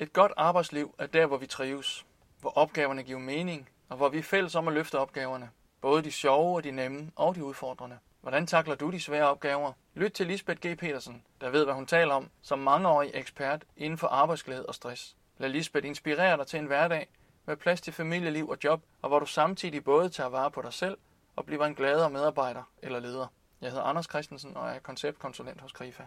Et godt arbejdsliv er der, hvor vi trives, hvor opgaverne giver mening, og hvor vi er fælles om at løfte opgaverne. Både de sjove og de nemme og de udfordrende. Hvordan takler du de svære opgaver? Lyt til Lisbeth G. Petersen, der ved, hvad hun taler om, som mangeårig ekspert inden for arbejdsglæde og stress. Lad Lisbeth inspirere dig til en hverdag med plads til familieliv og job, og hvor du samtidig både tager vare på dig selv og bliver en gladere medarbejder eller leder. Jeg hedder Anders Christensen og er konceptkonsulent hos Grifa.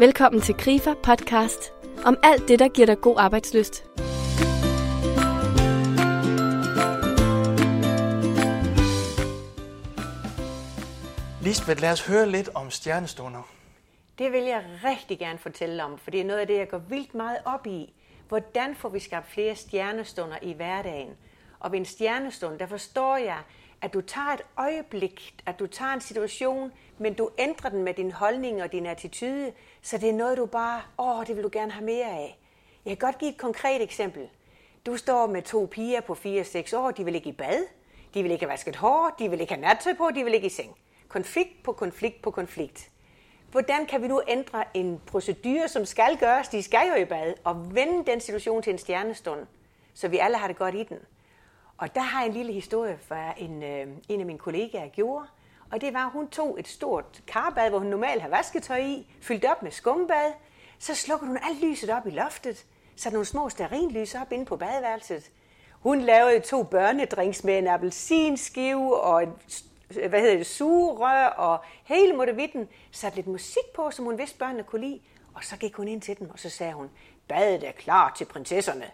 Velkommen til Grifer podcast om alt det, der giver dig god arbejdsløst. Lisbeth, lad os høre lidt om stjernestunder. Det vil jeg rigtig gerne fortælle om, for det er noget af det, jeg går vildt meget op i. Hvordan får vi skabt flere stjernestunder i hverdagen? Og ved en stjernestund, der forstår jeg, at du tager et øjeblik, at du tager en situation, men du ændrer den med din holdning og din attitude, så det er noget, du bare, åh, det vil du gerne have mere af. Jeg kan godt give et konkret eksempel. Du står med to piger på 4-6 år, de vil ikke i bad, de vil ikke have vasket hår, de vil ikke have nattøj på, de vil ikke i seng. Konflikt på konflikt på konflikt. Hvordan kan vi nu ændre en procedure, som skal gøres, de skal jo i bad, og vende den situation til en stjernestund, så vi alle har det godt i den? Og der har jeg en lille historie fra en, øh, en af mine kollegaer gjorde. Og det var, at hun tog et stort karbad, hvor hun normalt har vasketøj i, fyldt op med skumbad. Så slukkede hun alt lyset op i loftet, satte nogle små sterinlys op inde på badeværelset. Hun lavede to børnedrinks med en appelsinskive og en øh, hvad hedder det, sugerør og hele modevitten, satte lidt musik på, som hun vidste børnene kunne lide, og så gik hun ind til dem, og så sagde hun, badet er klar til prinsesserne.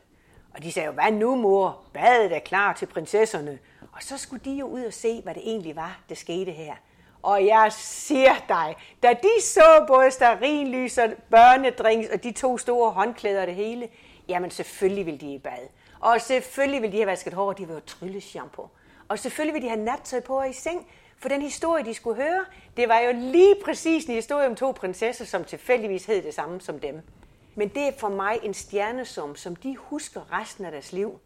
Og de sagde jo, hvad nu mor? Badet er klar til prinsesserne. Og så skulle de jo ud og se, hvad det egentlig var, der skete her. Og jeg siger dig, da de så både starinlys og børnedrinks og de to store håndklæder og det hele, jamen selvfølgelig ville de i bad. Og selvfølgelig ville de have vasket hår, og de var jo trylleshampoo. Og selvfølgelig ville de have nattøj på i seng, for den historie, de skulle høre, det var jo lige præcis en historie om to prinsesser, som tilfældigvis hed det samme som dem. Men det er for mig en stjernesum, som de husker resten af deres liv.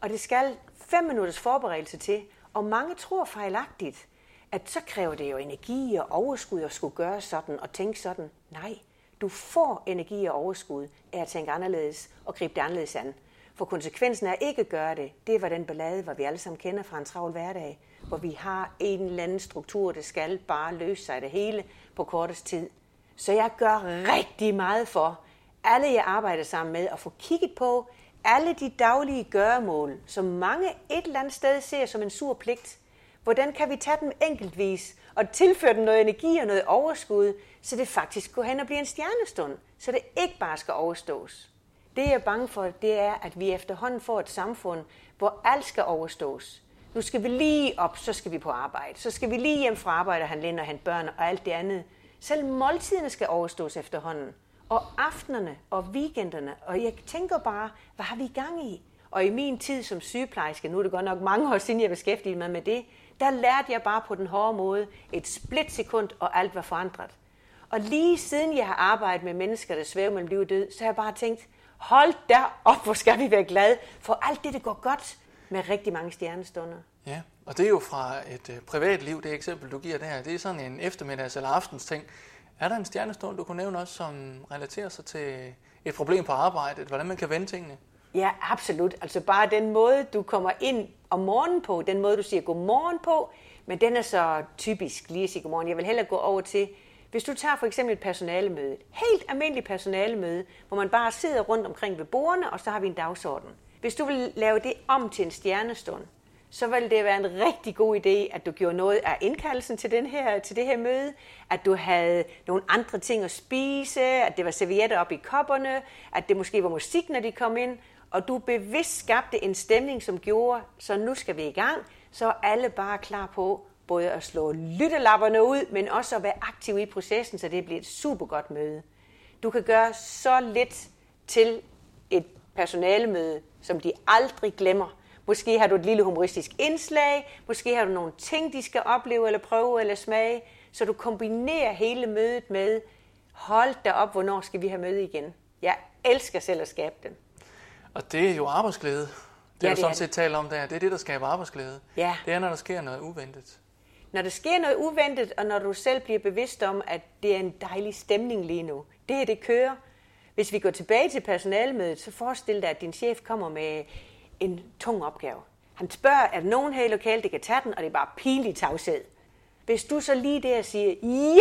Og det skal fem minutters forberedelse til, og mange tror fejlagtigt, at så kræver det jo energi og overskud at skulle gøre sådan og tænke sådan. Nej, du får energi og overskud af at tænke anderledes og gribe det anderledes an. For konsekvensen af ikke at gøre det, det var den ballade, hvor vi alle sammen kender fra en travl hverdag, hvor vi har en eller anden struktur, det skal bare løse sig det hele på kortest tid. Så jeg gør rigtig meget for, alle jeg arbejder sammen med, at få kigget på alle de daglige gøremål, som mange et eller andet sted ser som en sur pligt. Hvordan kan vi tage dem enkeltvis og tilføre dem noget energi og noget overskud, så det faktisk går hen og bliver en stjernestund, så det ikke bare skal overstås. Det jeg er bange for, det er, at vi efterhånden får et samfund, hvor alt skal overstås. Nu skal vi lige op, så skal vi på arbejde. Så skal vi lige hjem fra arbejde og handle ind og hente børn og alt det andet. Selv måltiderne skal overstås efterhånden. Og aftenerne og weekenderne. Og jeg tænker bare, hvad har vi i gang i? Og i min tid som sygeplejerske, nu er det godt nok mange år siden, jeg beskæftigede mig med det, der lærte jeg bare på den hårde måde et splitsekund, og alt var forandret. Og lige siden jeg har arbejdet med mennesker, der svæver mellem liv og død, så har jeg bare tænkt, hold der op, hvor skal vi være glade for alt det, der går godt med rigtig mange stjernestunder. Ja, og det er jo fra et øh, privatliv, det eksempel, du giver der. Det er sådan en eftermiddags- eller aftens ting. Er der en stjernestund, du kunne nævne også, som relaterer sig til et problem på arbejdet? Hvordan man kan vende tingene? Ja, absolut. Altså bare den måde, du kommer ind om morgenen på, den måde, du siger godmorgen på, men den er så typisk lige at sige godmorgen. Jeg vil hellere gå over til, hvis du tager for eksempel et personalemøde, et helt almindeligt personalemøde, hvor man bare sidder rundt omkring ved bordene, og så har vi en dagsorden. Hvis du vil lave det om til en stjernestund, så ville det være en rigtig god idé, at du gjorde noget af indkaldelsen til, den her, til det her møde, at du havde nogle andre ting at spise, at det var servietter op i kopperne, at det måske var musik, når de kom ind, og du bevidst skabte en stemning, som gjorde, så nu skal vi i gang, så er alle bare klar på både at slå lyttelapperne ud, men også at være aktiv i processen, så det bliver et super godt møde. Du kan gøre så lidt til et personalemøde, som de aldrig glemmer. Måske har du et lille humoristisk indslag, måske har du nogle ting, de skal opleve eller prøve eller smage, så du kombinerer hele mødet med, hold da op, hvornår skal vi have møde igen. Jeg elsker selv at skabe den. Og det er jo arbejdsglæde. Det, Ja, ja, du er sådan set taler om der. Det er det, der skaber arbejdsglæde. Ja. Det er, når der sker noget uventet. Når der sker noget uventet, og når du selv bliver bevidst om, at det er en dejlig stemning lige nu, det her det kører, Hvis vi går tilbage til personalmødet, så forestil dig, at din chef kommer med en tung opgave. Han spørger, er der nogen her i lokalet, der kan tage den, og det er bare pinligt tavshed. Hvis du så lige der siger,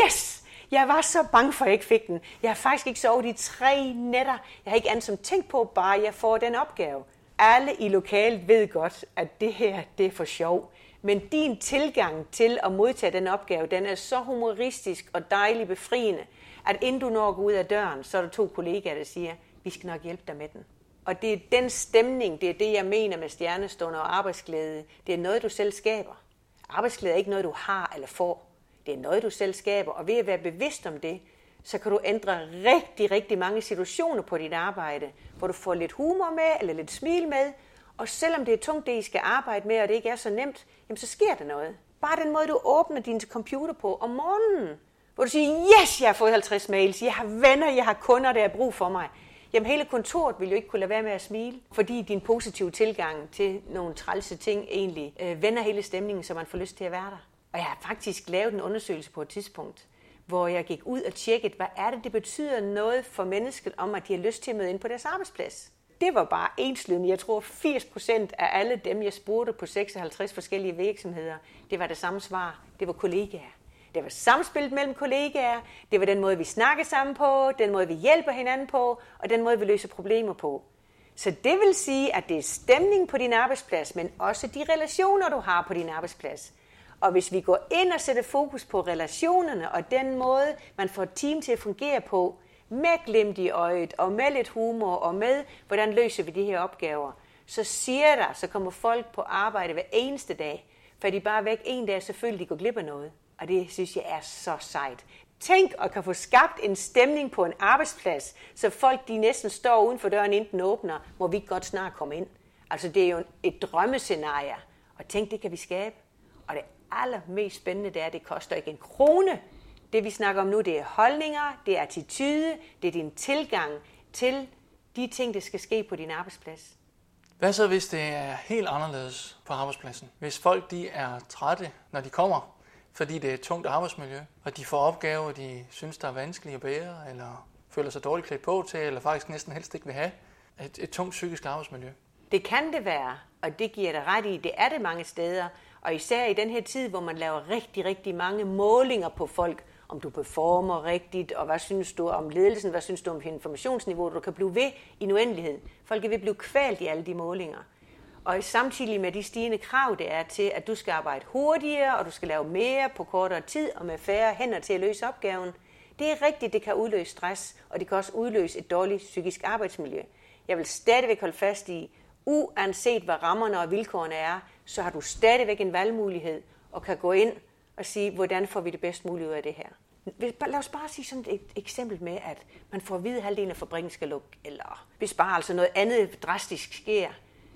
yes, jeg var så bange for, at jeg ikke fik den. Jeg har faktisk ikke sovet i tre nætter. Jeg har ikke andet som tænkt på, bare jeg får den opgave. Alle i lokalet ved godt, at det her, det er for sjov. Men din tilgang til at modtage den opgave, den er så humoristisk og dejlig befriende, at inden du når at gå ud af døren, så er der to kollegaer, der siger, vi skal nok hjælpe dig med den. Og det er den stemning, det er det, jeg mener med stjernestunder og arbejdsglæde. Det er noget, du selv skaber. Arbejdsglæde er ikke noget, du har eller får. Det er noget, du selv skaber. Og ved at være bevidst om det, så kan du ændre rigtig, rigtig mange situationer på dit arbejde, hvor du får lidt humor med, eller lidt smil med. Og selvom det er tungt, det I skal arbejde med, og det ikke er så nemt, jamen så sker der noget. Bare den måde, du åbner din computer på om morgenen, hvor du siger, yes, jeg har fået 50 mails, jeg har venner, jeg har kunder, der har brug for mig. Jamen hele kontoret ville jo ikke kunne lade være med at smile, fordi din positive tilgang til nogle trælse ting egentlig øh, vender hele stemningen, så man får lyst til at være der. Og jeg har faktisk lavet en undersøgelse på et tidspunkt, hvor jeg gik ud og tjekkede, hvad er det, det betyder noget for mennesket om, at de har lyst til at møde ind på deres arbejdsplads. Det var bare enslydende. Jeg tror 80 procent af alle dem, jeg spurgte på 56 forskellige virksomheder, det var det samme svar. Det var kollegaer. Det var samspillet mellem kollegaer, det var den måde, vi snakker sammen på, den måde, vi hjælper hinanden på, og den måde, vi løser problemer på. Så det vil sige, at det er stemning på din arbejdsplads, men også de relationer, du har på din arbejdsplads. Og hvis vi går ind og sætter fokus på relationerne og den måde, man får et team til at fungere på, med glimt i øjet og med lidt humor og med, hvordan løser vi de her opgaver, så siger der, så kommer folk på arbejde hver eneste dag, for de bare væk en dag, selvfølgelig de går glip af noget. Og det synes jeg er så sejt. Tænk at kan få skabt en stemning på en arbejdsplads, så folk de næsten står uden for døren, inden den åbner, må vi godt snart komme ind. Altså det er jo et drømmescenarie. Og tænk, det kan vi skabe. Og det allermest spændende, det er, at det koster ikke en krone. Det vi snakker om nu, det er holdninger, det er attitude, det er din tilgang til de ting, der skal ske på din arbejdsplads. Hvad så, hvis det er helt anderledes på arbejdspladsen? Hvis folk de er trætte, når de kommer, fordi det er et tungt arbejdsmiljø, og de får opgaver, de synes, der er vanskelige at bære, eller føler sig dårligt klædt på til, eller faktisk næsten helst ikke vil have et, et tungt psykisk arbejdsmiljø. Det kan det være, og det giver dig ret i. Det er det mange steder, og især i den her tid, hvor man laver rigtig, rigtig mange målinger på folk, om du performer rigtigt, og hvad synes du om ledelsen, hvad synes du om informationsniveauet, du kan blive ved i en uendelighed. Folk er ved at blive kvalt i alle de målinger. Og samtidig med de stigende krav, det er til, at du skal arbejde hurtigere, og du skal lave mere på kortere tid og med færre hænder til at løse opgaven. Det er rigtigt, det kan udløse stress, og det kan også udløse et dårligt psykisk arbejdsmiljø. Jeg vil stadigvæk holde fast i, uanset hvad rammerne og vilkårene er, så har du stadigvæk en valgmulighed og kan gå ind og sige, hvordan får vi det bedst muligt ud af det her. Lad os bare sige sådan et eksempel med, at man får at vide, at halvdelen af fabrikken skal lukke, eller hvis bare altså noget andet drastisk sker,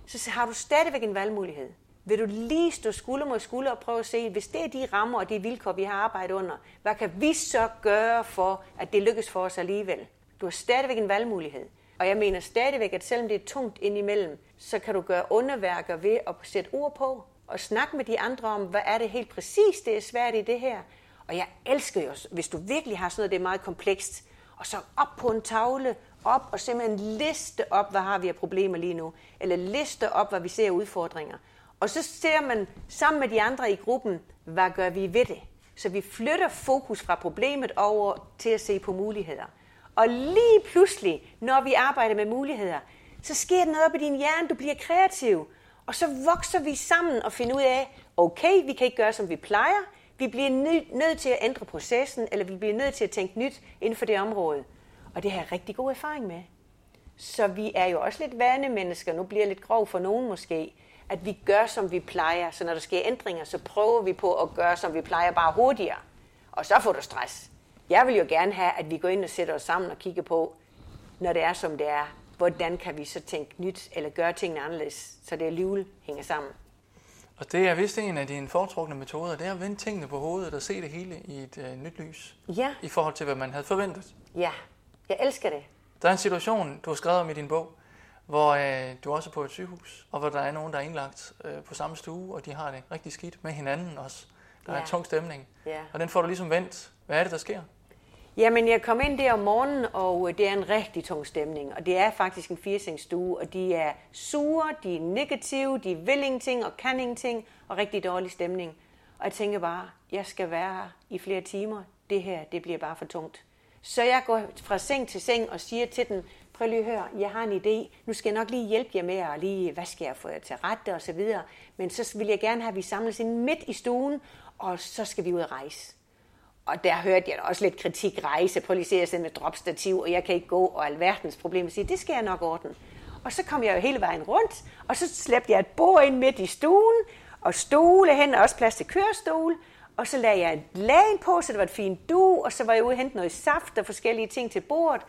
så har du stadigvæk en valgmulighed. Vil du lige stå skulder mod skulder og prøve at se, hvis det er de rammer og de vilkår, vi har arbejdet under, hvad kan vi så gøre for, at det lykkes for os alligevel? Du har stadigvæk en valgmulighed. Og jeg mener stadigvæk, at selvom det er tungt indimellem, så kan du gøre underværker ved at sætte ord på og snakke med de andre om, hvad er det helt præcis, det er svært i det her. Og jeg elsker jo, hvis du virkelig har sådan noget, det er meget komplekst, og så op på en tavle, op og simpelthen liste op, hvad har vi af problemer lige nu, eller liste op, hvad vi ser af udfordringer. Og så ser man sammen med de andre i gruppen, hvad gør vi ved det? Så vi flytter fokus fra problemet over til at se på muligheder. Og lige pludselig, når vi arbejder med muligheder, så sker der noget op i din hjerne, du bliver kreativ. Og så vokser vi sammen og finder ud af, okay, vi kan ikke gøre, som vi plejer. Vi bliver nødt til at ændre processen, eller vi bliver nødt til at tænke nyt inden for det område. Og det har jeg rigtig god erfaring med. Så vi er jo også lidt vanemennesker. Nu bliver jeg lidt grov for nogen måske. At vi gør, som vi plejer. Så når der sker ændringer, så prøver vi på at gøre, som vi plejer, bare hurtigere. Og så får du stress. Jeg vil jo gerne have, at vi går ind og sætter os sammen og kigger på, når det er, som det er, hvordan kan vi så tænke nyt, eller gøre tingene anderledes, så det alligevel hænger sammen. Og det er vist en af dine foretrukne metoder, det er at vende tingene på hovedet og se det hele i et uh, nyt lys. Ja. I forhold til, hvad man havde forventet. Ja, jeg elsker det. Der er en situation, du har skrevet om i din bog, hvor øh, du også er på et sygehus, og hvor der er nogen, der er indlagt øh, på samme stue, og de har det rigtig skidt med hinanden også. Der ja. er en tung stemning. Ja. Og den får du ligesom vendt. Hvad er det, der sker? Jamen, jeg kom ind der om morgenen, og øh, det er en rigtig tung stemning. Og det er faktisk en firesengsstue, og de er sure, de er negative, de vil ingenting og kan ingenting, og rigtig dårlig stemning. Og jeg tænker bare, jeg skal være her i flere timer. Det her, det bliver bare for tungt. Så jeg går fra seng til seng og siger til den, prøv lige at høre, jeg har en idé. Nu skal jeg nok lige hjælpe jer med at lige, hvad skal jeg få jer til rette og så videre. Men så vil jeg gerne have, at vi samles ind midt i stuen, og så skal vi ud og rejse. Og der hørte jeg også lidt kritik rejse. Prøv lige at se, med dropstativ, og jeg kan ikke gå, og alverdens problemer. Sige, det skal jeg nok ordne. Og så kom jeg jo hele vejen rundt, og så slæbte jeg et bord ind midt i stuen, og stole hen, og også plads til kørestol. Og så lagde jeg et lag på, så det var et fint du, og så var jeg ude og hente noget saft og forskellige ting til bordet.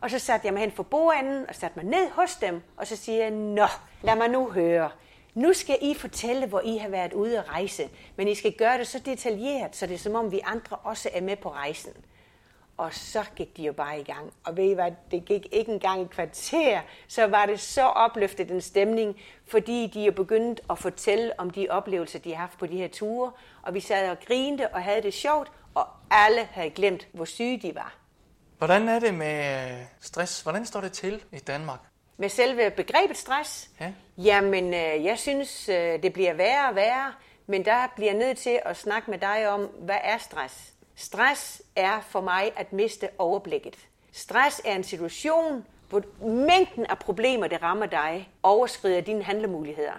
Og så satte jeg mig hen for bordenden og satte mig ned hos dem, og så siger jeg, Nå, lad mig nu høre. Nu skal I fortælle, hvor I har været ude at rejse, men I skal gøre det så detaljeret, så det er som om vi andre også er med på rejsen. Og så gik de jo bare i gang. Og ved I hvad, det gik ikke engang i kvarter, så var det så opløftet en stemning, fordi de jo begyndt at fortælle om de oplevelser, de har haft på de her ture. Og vi sad og grinte og havde det sjovt, og alle havde glemt, hvor syge de var. Hvordan er det med stress? Hvordan står det til i Danmark? Med selve begrebet stress? Ja. Jamen, øh, jeg synes, øh, det bliver værre og værre, men der bliver nødt til at snakke med dig om, hvad er stress? Stress er for mig at miste overblikket. Stress er en situation, hvor mængden af problemer, der rammer dig, overskrider dine handlemuligheder.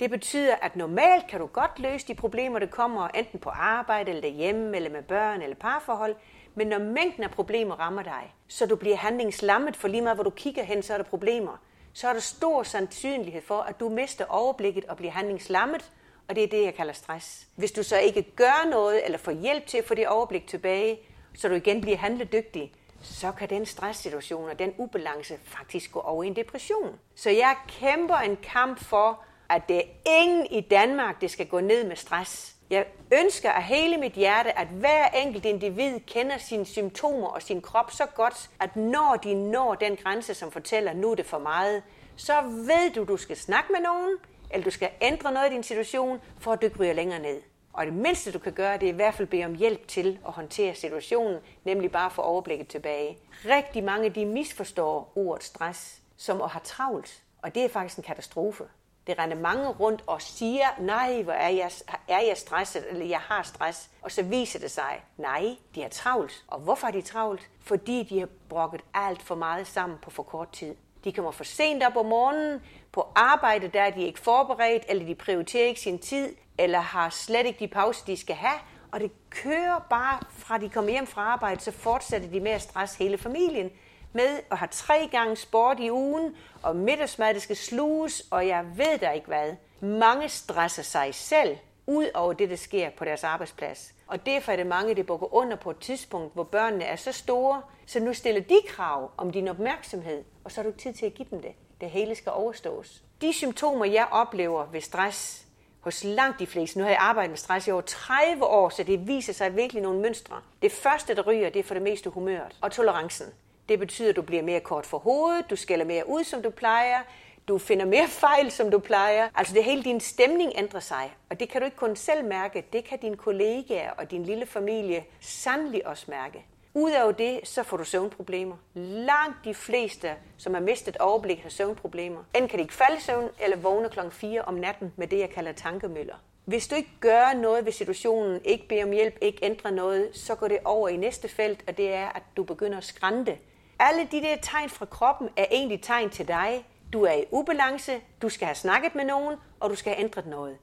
Det betyder, at normalt kan du godt løse de problemer, der kommer enten på arbejde, eller derhjemme, eller med børn, eller parforhold. Men når mængden af problemer rammer dig, så du bliver handlingslammet, for lige meget hvor du kigger hen, så er der problemer, så er der stor sandsynlighed for, at du mister overblikket og bliver handlingslammet, og det er det, jeg kalder stress. Hvis du så ikke gør noget, eller får hjælp til at få det overblik tilbage, så du igen bliver handledygtig, så kan den stresssituation og den ubalance faktisk gå over i en depression. Så jeg kæmper en kamp for, at det er ingen i Danmark, det skal gå ned med stress. Jeg ønsker af hele mit hjerte, at hver enkelt individ kender sine symptomer og sin krop så godt, at når de når den grænse, som fortæller, nu er det for meget, så ved du, du skal snakke med nogen, eller du skal ændre noget i din situation, for at du ikke ryger længere ned. Og det mindste, du kan gøre, det er i hvert fald bede om hjælp til at håndtere situationen, nemlig bare få overblikket tilbage. Rigtig mange de misforstår ordet stress som at have travlt, og det er faktisk en katastrofe. Det render mange rundt og siger, nej, hvor er jeg, er jeg stresset, eller jeg har stress. Og så viser det sig, nej, de er travlt. Og hvorfor er de travlt? Fordi de har brokket alt for meget sammen på for kort tid. De kommer for sent op om morgenen, på arbejde der er de ikke forberedt, eller de prioriterer ikke sin tid, eller har slet ikke de pauser, de skal have. Og det kører bare fra de kommer hjem fra arbejde, så fortsætter de med at stresse hele familien med at have tre gange sport i ugen, og middagsmad, det skal sluges, og jeg ved der ikke hvad. Mange stresser sig selv, ud over det, der sker på deres arbejdsplads. Og derfor er det mange, der bukker under på et tidspunkt, hvor børnene er så store, så nu stiller de krav om din opmærksomhed, og så har du tid til at give dem det. Det hele skal overstås. De symptomer, jeg oplever ved stress, hos langt de fleste, nu har jeg arbejdet med stress i over 30 år, så det viser sig virkelig nogle mønstre. Det første, der ryger, det er for det meste humøret og tolerancen. Det betyder, at du bliver mere kort for hovedet, du skælder mere ud, som du plejer, du finder mere fejl, som du plejer. Altså det hele din stemning ændrer sig, og det kan du ikke kun selv mærke, det kan dine kollegaer og din lille familie sandelig også mærke. Udover det, så får du søvnproblemer. Langt de fleste, som har mistet overblik, har søvnproblemer. Enten kan de ikke falde i søvn, eller vågne klokken 4 om natten med det, jeg kalder tankemøller. Hvis du ikke gør noget ved situationen, ikke beder om hjælp, ikke ændrer noget, så går det over i næste felt, og det er, at du begynder at skrænte. Alle de der tegn fra kroppen er egentlig tegn til dig. Du er i ubalance, du skal have snakket med nogen, og du skal have ændret noget.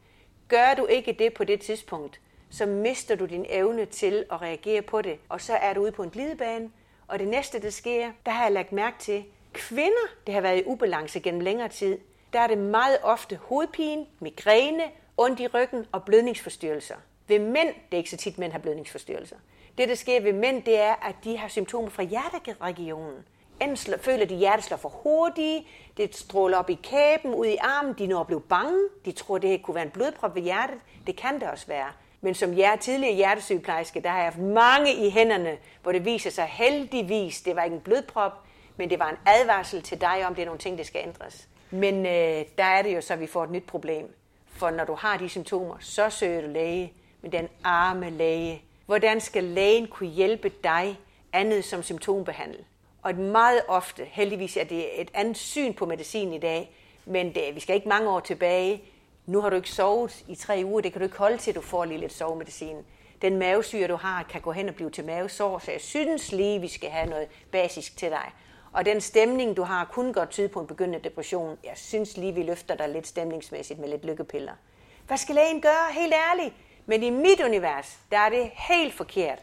Gør du ikke det på det tidspunkt, så mister du din evne til at reagere på det, og så er du ude på en glidebane. Og det næste, der sker, der har jeg lagt mærke til, kvinder, der har været i ubalance gennem længere tid, der er det meget ofte hovedpine, migræne, ondt i ryggen og blødningsforstyrrelser. Ved mænd, det er ikke så tit, mænd har blødningsforstyrrelser. Det, der sker ved mænd, det er, at de har symptomer fra hjerteregionen. Enten føler de, at hjertet slår for hurtigt, det stråler op i kæben, ud i armen, de når at blive bange, de tror, det kunne være en blodprop ved hjertet. Det kan det også være. Men som jeg tidligere hjertesygeplejerske, der har jeg haft mange i hænderne, hvor det viser sig heldigvis, det var ikke en blodprop, men det var en advarsel til dig om, det er nogle ting, der skal ændres. Men øh, der er det jo så, at vi får et nyt problem. For når du har de symptomer, så søger du læge, men den arme læge. Hvordan skal lægen kunne hjælpe dig andet som symptombehandling? Og meget ofte, heldigvis er det et andet syn på medicin i dag, men det, vi skal ikke mange år tilbage. Nu har du ikke sovet i tre uger, det kan du ikke holde til, du får lige lidt sovemedicin. Den mavesyre, du har, kan gå hen og blive til mavesår, så jeg synes lige, vi skal have noget basisk til dig. Og den stemning, du har, kunne godt tyde på en begyndende depression. Jeg synes lige, vi løfter dig lidt stemningsmæssigt med lidt lykkepiller. Hvad skal lægen gøre? Helt ærligt. Men i mit univers, der er det helt forkert.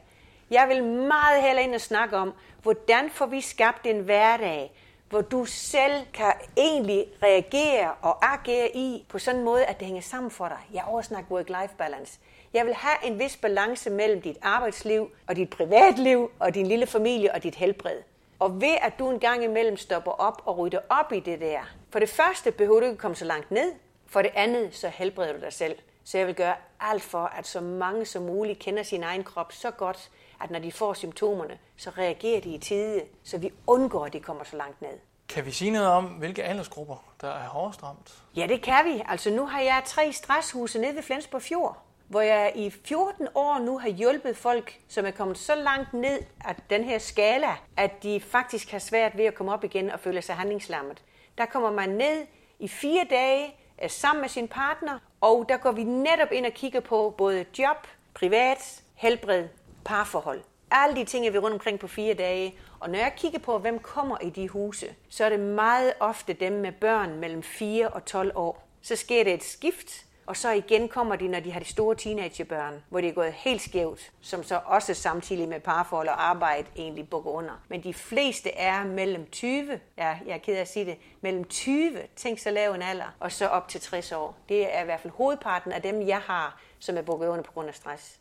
Jeg vil meget hellere ind og snakke om, hvordan får vi skabt en hverdag, hvor du selv kan egentlig reagere og agere i på sådan en måde, at det hænger sammen for dig. Jeg oversnakker work-life balance. Jeg vil have en vis balance mellem dit arbejdsliv og dit privatliv og din lille familie og dit helbred. Og ved at du en gang imellem stopper op og rydder op i det der. For det første behøver du ikke komme så langt ned. For det andet, så helbreder du dig selv. Så jeg vil gøre alt for, at så mange som muligt kender sin egen krop så godt, at når de får symptomerne, så reagerer de i tide, så vi undgår, at de kommer så langt ned. Kan vi sige noget om, hvilke aldersgrupper, der er hårdest ramt? Ja, det kan vi. Altså nu har jeg tre stresshuse nede ved Flensborg Fjord, hvor jeg i 14 år nu har hjulpet folk, som er kommet så langt ned af den her skala, at de faktisk har svært ved at komme op igen og føle sig handlingslammet. Der kommer man ned i fire dage sammen med sin partner, og der går vi netop ind og kigger på både job, privat, helbred, parforhold. Alle de ting er vi rundt omkring på fire dage. Og når jeg kigger på, hvem kommer i de huse, så er det meget ofte dem med børn mellem 4 og 12 år. Så sker det et skift, og så igen kommer de, når de har de store teenagebørn, hvor det er gået helt skævt, som så også samtidig med parforhold og arbejde egentlig bukker under. Men de fleste er mellem 20, ja, jeg er ked af at sige det, mellem 20, tænk så lav en alder, og så op til 60 år. Det er i hvert fald hovedparten af dem, jeg har, som er bukket under på grund af stress.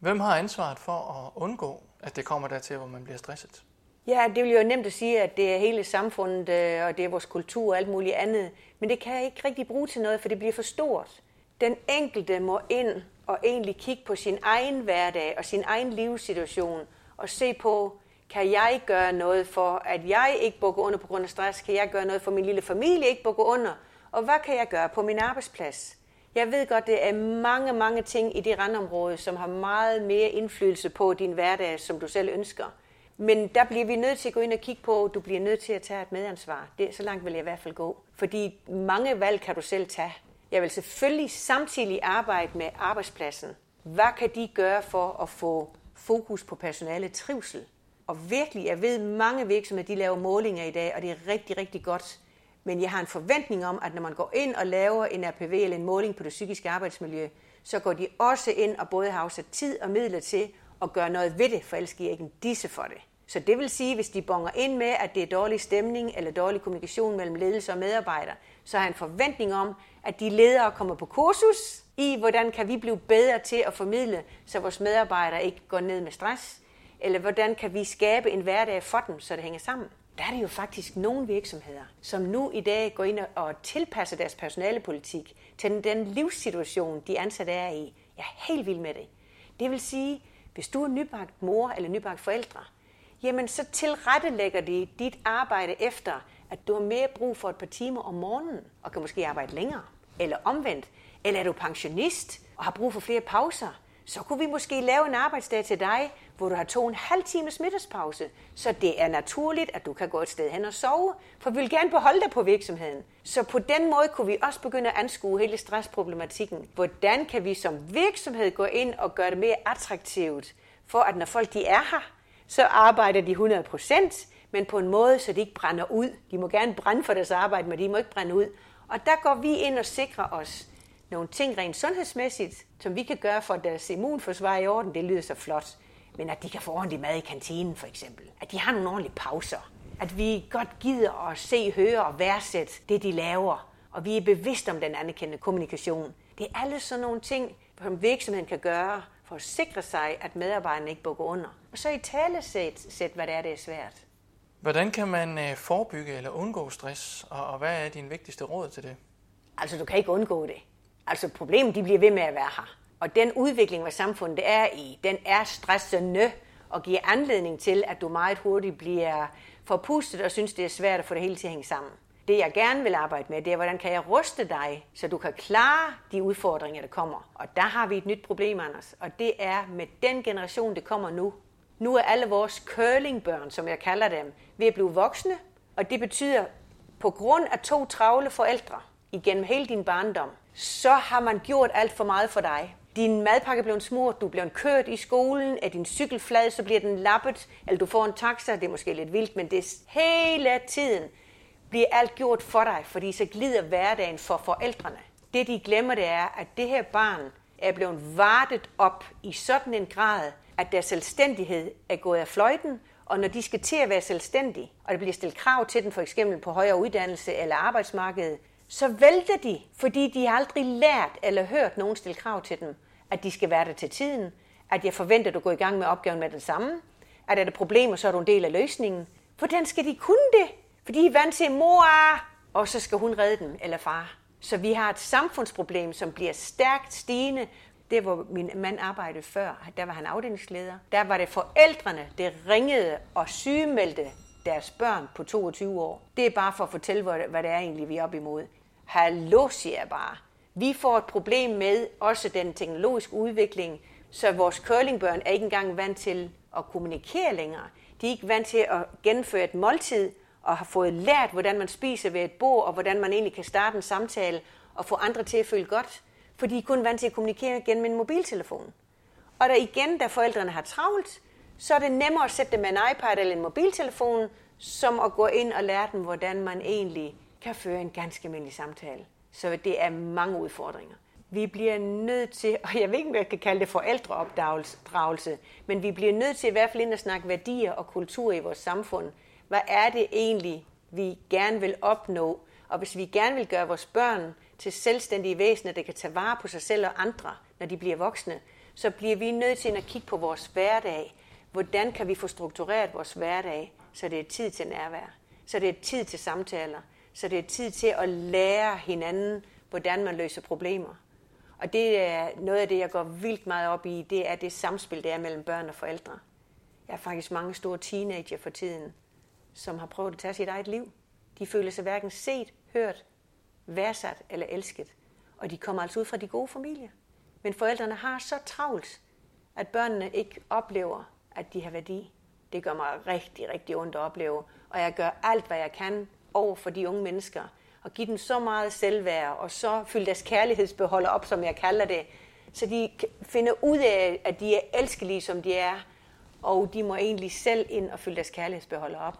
Hvem har ansvaret for at undgå, at det kommer dertil, hvor man bliver stresset? Ja, det vil jo nemt at sige, at det er hele samfundet, øh, og det er vores kultur og alt muligt andet. Men det kan jeg ikke rigtig bruge til noget, for det bliver for stort. Den enkelte må ind og egentlig kigge på sin egen hverdag og sin egen livssituation og se på, kan jeg gøre noget for, at jeg ikke bukker under på grund af stress? Kan jeg gøre noget for min lille familie ikke bukker under? Og hvad kan jeg gøre på min arbejdsplads? Jeg ved godt, det er mange, mange ting i det randområde, som har meget mere indflydelse på din hverdag, som du selv ønsker. Men der bliver vi nødt til at gå ind og kigge på, du bliver nødt til at tage et medansvar. Det, så langt vil jeg i hvert fald gå. Fordi mange valg kan du selv tage. Jeg vil selvfølgelig samtidig arbejde med arbejdspladsen. Hvad kan de gøre for at få fokus på personale trivsel? Og virkelig, jeg ved, mange virksomheder de laver målinger i dag, og det er rigtig, rigtig godt. Men jeg har en forventning om, at når man går ind og laver en RPV eller en måling på det psykiske arbejdsmiljø, så går de også ind og både har afsat tid og midler til at gøre noget ved det, for ellers giver jeg ikke en disse for det. Så det vil sige, hvis de bonger ind med, at det er dårlig stemning eller dårlig kommunikation mellem ledelse og medarbejdere, så har jeg en forventning om, at de ledere kommer på kursus i, hvordan kan vi blive bedre til at formidle, så vores medarbejdere ikke går ned med stress, eller hvordan kan vi skabe en hverdag for dem, så det hænger sammen. Der er det jo faktisk nogle virksomheder, som nu i dag går ind og tilpasser deres personalepolitik til den livssituation, de ansatte er i. Jeg er helt vild med det. Det vil sige, hvis du er nybagt mor eller nybagt forældre, jamen så tilrettelægger de dit arbejde efter, at du har mere brug for et par timer om morgenen, og kan måske arbejde længere. Eller omvendt. Eller er du pensionist og har brug for flere pauser, så kunne vi måske lave en arbejdsdag til dig, hvor du har to og en halv times middagspause, så det er naturligt, at du kan gå et sted hen og sove, for vi vil gerne beholde dig på virksomheden. Så på den måde kunne vi også begynde at anskue hele stressproblematikken. Hvordan kan vi som virksomhed gå ind og gøre det mere attraktivt, for at når folk de er her, så arbejder de 100% men på en måde, så de ikke brænder ud. De må gerne brænde for deres arbejde, men de må ikke brænde ud. Og der går vi ind og sikrer os nogle ting rent sundhedsmæssigt, som vi kan gøre for, at deres immunforsvar i orden. Det lyder så flot. Men at de kan få ordentlig mad i kantinen, for eksempel. At de har nogle ordentlige pauser. At vi godt gider at se, høre og værdsætte det, de laver. Og vi er bevidste om den anerkendende kommunikation. Det er alle sådan nogle ting, som virksomheden kan gøre for at sikre sig, at medarbejderne ikke bukker under. Og så i tale sæt, sæt hvad det er, det er svært. Hvordan kan man øh, forebygge eller undgå stress, og, og hvad er din vigtigste råd til det? Altså, du kan ikke undgå det. Altså, problemet de bliver ved med at være her. Og den udvikling, hvad samfundet er i, den er stressende og giver anledning til, at du meget hurtigt bliver forpustet og synes, det er svært at få det hele til at hænge sammen. Det, jeg gerne vil arbejde med, det er, hvordan kan jeg ruste dig, så du kan klare de udfordringer, der kommer. Og der har vi et nyt problem, Anders. Og det er med den generation, det kommer nu, Nu er alle vores curlingbørn, som jeg kalder dem, ved at blive voksne, og det betyder, på grund af to travle forældre igennem hele din barndom, så har man gjort alt for meget for dig. Din madpakke blev smurt, du blev kørt i skolen, er din cykel flad, så bliver den lappet, eller du får en taxa, det er måske lidt vildt, men det er hele tiden bliver alt gjort for dig, fordi så glider hverdagen for forældrene. Det de glemmer, det er, at det her barn er blevet vartet op i sådan en grad, at deres selvstændighed er gået af fløjten, og når de skal til at være selvstændige, og der bliver stillet krav til dem, for eksempel på højere uddannelse eller arbejdsmarkedet, så vælter de, fordi de har aldrig lært eller hørt nogen stille krav til dem, at de skal være der til tiden, at jeg forventer, at du går i gang med opgaven med det samme, at er der problemer, så er du en del af løsningen. Hvordan skal de kunne det? Fordi de er vant til mor, og så skal hun redde dem, eller far. Så vi har et samfundsproblem, som bliver stærkt stigende. Det, hvor min mand arbejdede før, der var han afdelingsleder. Der var det forældrene, der ringede og sygemeldte deres børn på 22 år. Det er bare for at fortælle, hvad det er egentlig, vi er op imod. Hallo, siger jeg bare. Vi får et problem med også den teknologiske udvikling, så vores curlingbørn er ikke engang vant til at kommunikere længere. De er ikke vant til at gennemføre et måltid og har fået lært, hvordan man spiser ved et bord, og hvordan man egentlig kan starte en samtale og få andre til at føle godt, for de er kun vant til at kommunikere gennem en mobiltelefon. Og der igen, da forældrene har travlt, så er det nemmere at sætte dem med en iPad eller en mobiltelefon, som at gå ind og lære dem, hvordan man egentlig kan føre en ganske almindelig samtale. Så det er mange udfordringer. Vi bliver nødt til, og jeg ved ikke, om jeg kan kalde det forældreopdragelse, men vi bliver nødt til i hvert fald ind at snakke værdier og kultur i vores samfund. Hvad er det egentlig, vi gerne vil opnå? Og hvis vi gerne vil gøre vores børn til selvstændige væsener, der kan tage vare på sig selv og andre, når de bliver voksne, så bliver vi nødt til at kigge på vores hverdag. Hvordan kan vi få struktureret vores hverdag, så det er tid til nærvær, så det er tid til samtaler, så det er tid til at lære hinanden, hvordan man løser problemer. Og det er noget af det, jeg går vildt meget op i, det er det samspil, der er mellem børn og forældre. Jeg har faktisk mange store teenager for tiden, som har prøvet at tage sit eget liv. De føler sig hverken set, hørt, værdsat eller elsket. Og de kommer altså ud fra de gode familier. Men forældrene har så travlt, at børnene ikke oplever, at de har værdi. Det gør mig rigtig, rigtig ondt at opleve. Og jeg gør alt, hvad jeg kan over for de unge mennesker. Og give dem så meget selvværd, og så fylde deres kærlighedsbeholder op, som jeg kalder det. Så de finder ud af, at de er elskelige, som de er. Og de må egentlig selv ind og fylde deres kærlighedsbeholder op.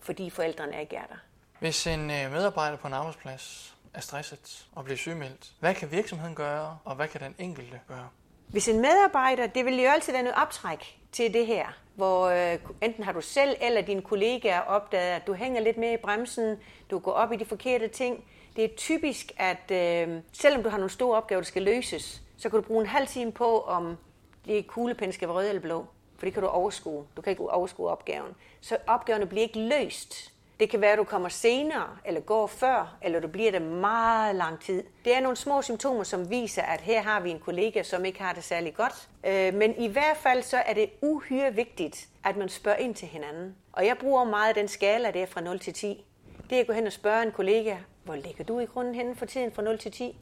Fordi forældrene ikke er der. Hvis en øh, medarbejder på en arbejdsplads er stresset og bliver sygemeldt, hvad kan virksomheden gøre, og hvad kan den enkelte gøre? Hvis en medarbejder, det vil jo altid være noget optræk til det her, hvor øh, enten har du selv eller dine kollegaer opdaget, at du hænger lidt med i bremsen, du går op i de forkerte ting. Det er typisk, at øh, selvom du har nogle store opgaver, der skal løses, så kan du bruge en halv time på, om det kuglepen skal være rød eller blå. For det kan du overskue. Du kan ikke overskue opgaven. Så opgaverne bliver ikke løst. Det kan være, at du kommer senere, eller går før, eller du bliver der meget lang tid. Det er nogle små symptomer, som viser, at her har vi en kollega, som ikke har det særlig godt. Øh, men i hvert fald så er det uhyre vigtigt, at man spørger ind til hinanden. Og jeg bruger meget den skala, der er fra 0 til 10. Det er at gå hen og spørge en kollega, hvor ligger du i grunden henne for tiden fra 0 til 10?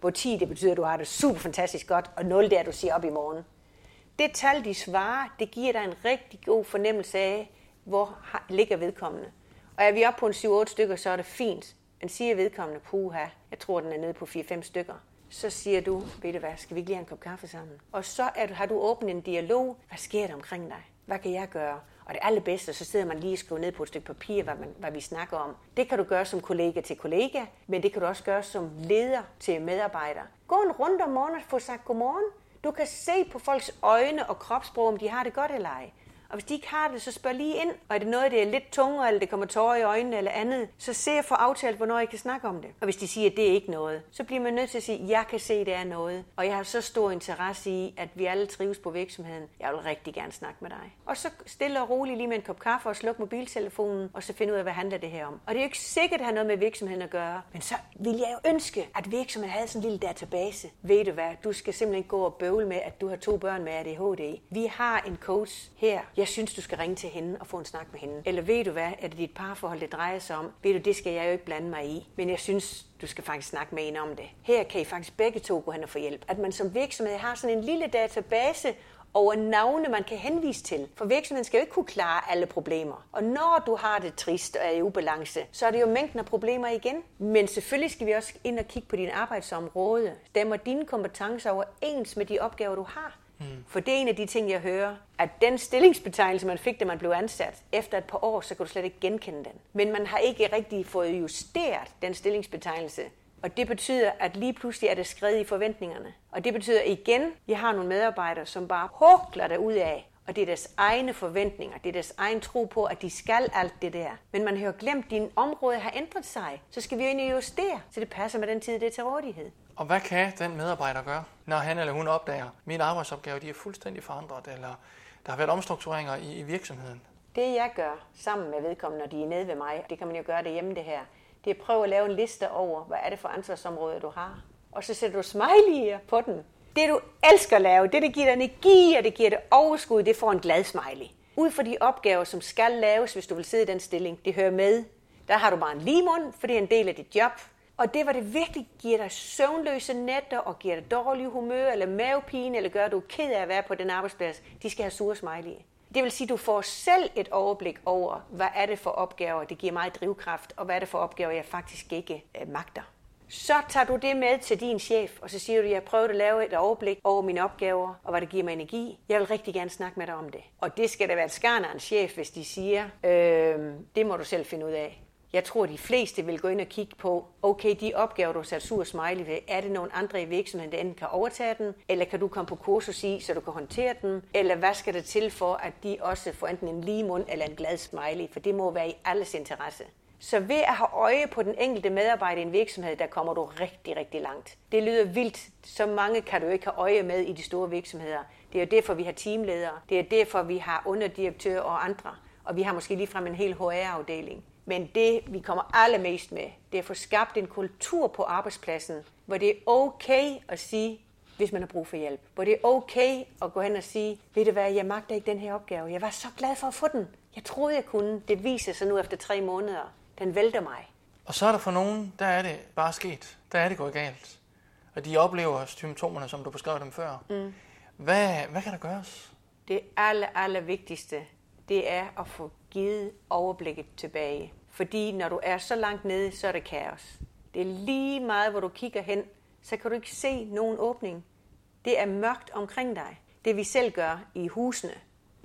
Hvor 10, det betyder, at du har det super fantastisk godt, og 0, det er, at du siger op i morgen. Det tal, de svarer, det giver dig en rigtig god fornemmelse af, hvor ligger vedkommende. Og er vi oppe på en 7-8 stykker, så er det fint. Men siger vedkommende, puha, jeg tror, den er nede på 4-5 stykker. Så siger du, ved du hvad, skal vi ikke lige have en kop kaffe sammen? Og så er, du, har du åbnet en dialog. Hvad sker der omkring dig? Hvad kan jeg gøre? Og det allerbedste, så sidder man lige og skriver ned på et stykke papir, hvad, man, hvad vi snakker om. Det kan du gøre som kollega til kollega, men det kan du også gøre som leder til medarbejder. Gå en runde om morgenen og få sagt godmorgen. Du kan se på folks øjne og kropssprog, om de har det godt eller ej. Og hvis de ikke har det, så spørg lige ind. Og er det noget, der er lidt tungere, eller det kommer tårer i øjnene eller andet, så se at få aftalt, hvornår I kan snakke om det. Og hvis de siger, at det er ikke noget, så bliver man nødt til at sige, at jeg kan se, at det er noget. Og jeg har så stor interesse i, at vi alle trives på virksomheden. Jeg vil rigtig gerne snakke med dig. Og så stille og roligt lige med en kop kaffe og slukke mobiltelefonen, og så finde ud af, hvad handler det her om. Og det er jo ikke sikkert, at det har noget med virksomheden at gøre. Men så vil jeg jo ønske, at virksomheden havde sådan en lille database. Ved du hvad, du skal simpelthen gå og bøvle med, at du har to børn med ADHD. Vi har en coach her. Jeg synes, du skal ringe til hende og få en snak med hende. Eller ved du hvad, er det dit parforhold, det drejer sig om? Ved du, det skal jeg jo ikke blande mig i. Men jeg synes, du skal faktisk snakke med en om det. Her kan I faktisk begge to gå hen og få hjælp. At man som virksomhed har sådan en lille database over navne, man kan henvise til. For virksomheden skal jo ikke kunne klare alle problemer. Og når du har det trist og er i ubalance, så er det jo mængden af problemer igen. Men selvfølgelig skal vi også ind og kigge på din arbejdsområde. Stemmer dine kompetencer overens med de opgaver, du har? Mm. For det er en af de ting, jeg hører, at den stillingsbetegnelse, man fik, da man blev ansat, efter et par år, så kan du slet ikke genkende den. Men man har ikke rigtig fået justeret den stillingsbetegnelse. Og det betyder, at lige pludselig er det skrevet i forventningerne. Og det betyder igen, at jeg har nogle medarbejdere, som bare hukler der ud af, og det er deres egne forventninger, det er deres egen tro på, at de skal alt det der. Men man har jo glemt, at din område har ændret sig. Så skal vi jo ind og justere, så det passer med den tid, det er til rådighed. Og hvad kan den medarbejder gøre, når han eller hun opdager, at mine arbejdsopgaver de er fuldstændig forandret, eller der har været omstruktureringer i, i virksomheden? Det jeg gør sammen med vedkommende, når de er nede ved mig, det kan man jo gøre derhjemme det her, det er at prøve at lave en liste over, hvad er det for ansvarsområder, du har. Og så sætter du smiley'er på den. Det du elsker at lave, det der giver dig energi, og det giver dig overskud, det får en glad smiley. Ud fra de opgaver, som skal laves, hvis du vil sidde i den stilling, det hører med. Der har du bare en limon, for det er en del af dit job. Og det, hvor det virkelig giver dig søvnløse nætter og giver dig dårlig humør eller mavepine, eller gør, at du er ked af at være på den arbejdsplads, de skal have sure smiley. Det vil sige, at du får selv et overblik over, hvad er det for opgaver, det giver mig drivkraft, og hvad er det for opgaver, jeg faktisk ikke øh, magter. Så tager du det med til din chef, og så siger du, at jeg prøver at lave et overblik over mine opgaver, og hvad det giver mig energi. Jeg vil rigtig gerne snakke med dig om det. Og det skal da være et skarn af en chef, hvis de siger, øh, det må du selv finde ud af. Jeg tror, de fleste vil gå ind og kigge på, okay, de opgaver, du har sat sur smiley ved, er det nogen andre i virksomheden, der enten kan overtage den, eller kan du komme på kursus i, så du kan håndtere den, eller hvad skal der til for, at de også får enten en lige mund eller en glad smiley, for det må være i alles interesse. Så ved at have øje på den enkelte medarbejder i en virksomhed, der kommer du rigtig, rigtig langt. Det lyder vildt. Så mange kan du ikke have øje med i de store virksomheder. Det er jo derfor, vi har teamledere. Det er derfor, vi har underdirektører og andre. Og vi har måske ligefrem en hel HR-afdeling. Men det, vi kommer allermest med, det er at få skabt en kultur på arbejdspladsen, hvor det er okay at sige, hvis man har brug for hjælp. Hvor det er okay at gå hen og sige, ved du hvad, jeg magter ikke den her opgave. Jeg var så glad for at få den. Jeg troede, jeg kunne. Det viser sig nu efter tre måneder. Den vælter mig. Og så er der for nogen, der er det bare sket. Der er det gået galt. Og de oplever symptomerne, som du beskrev dem før. Mm. Hvad, hvad kan der gøres? Det aller, aller vigtigste, det er at få givet overblikket tilbage. Fordi når du er så langt nede, så er det kaos. Det er lige meget, hvor du kigger hen, så kan du ikke se nogen åbning. Det er mørkt omkring dig. Det vi selv gør i husene,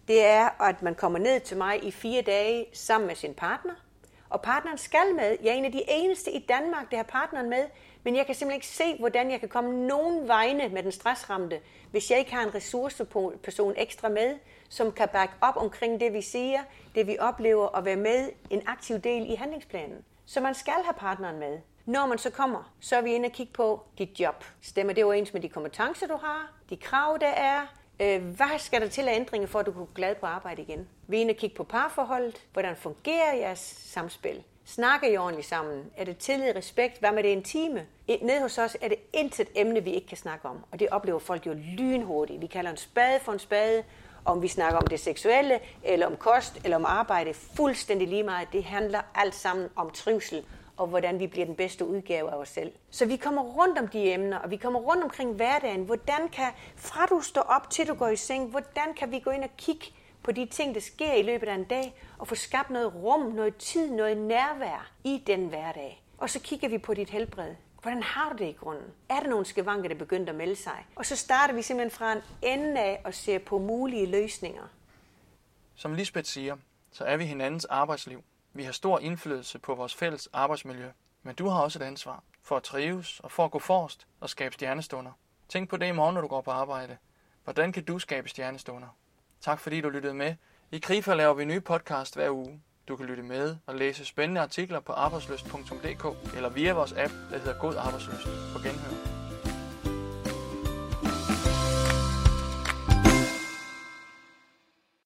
det er, at man kommer ned til mig i fire dage sammen med sin partner. Og partneren skal med. Jeg er en af de eneste i Danmark, der har partneren med. Men jeg kan simpelthen ikke se, hvordan jeg kan komme nogen vegne med den stressramte, hvis jeg ikke har en ressourceperson ekstra med, som kan bakke op omkring det, vi siger, det vi oplever, og være med en aktiv del i handlingsplanen. Så man skal have partneren med. Når man så kommer, så er vi inde og kigge på dit job. Stemmer det overens med de kompetencer, du har? De krav, der er? Øh, hvad skal der til af ændringer, for at du kan gå glad på arbejde igen? Vi er inde og kigge på parforholdet. Hvordan fungerer jeres samspil? Snakker I ordentligt sammen? Er det tillid, respekt? Hvad med det intime? Nede hos os er det intet emne, vi ikke kan snakke om. Og det oplever folk jo lynhurtigt. Vi kalder en spade for en spade, om vi snakker om det seksuelle, eller om kost, eller om arbejde, fuldstændig lige meget. Det handler alt sammen om trivsel, og hvordan vi bliver den bedste udgave af os selv. Så vi kommer rundt om de emner, og vi kommer rundt omkring hverdagen. Hvordan kan, fra du står op til du går i seng, hvordan kan vi gå ind og kigge på de ting, der sker i løbet af en dag, og få skabt noget rum, noget tid, noget nærvær i den hverdag. Og så kigger vi på dit helbred. Hvordan har du det i grunden? Er der nogle skavanker, der begynder at melde sig? Og så starter vi simpelthen fra en ende af og ser på mulige løsninger. Som Lisbeth siger, så er vi hinandens arbejdsliv. Vi har stor indflydelse på vores fælles arbejdsmiljø. Men du har også et ansvar for at trives og for at gå forrest og skabe stjernestunder. Tænk på det i morgen, når du går på arbejde. Hvordan kan du skabe stjernestunder? Tak fordi du lyttede med. I Krifa laver vi nye podcast hver uge. Du kan lytte med og læse spændende artikler på arbejdsløst.dk eller via vores app, der hedder God Arbejdsløst. På genhør.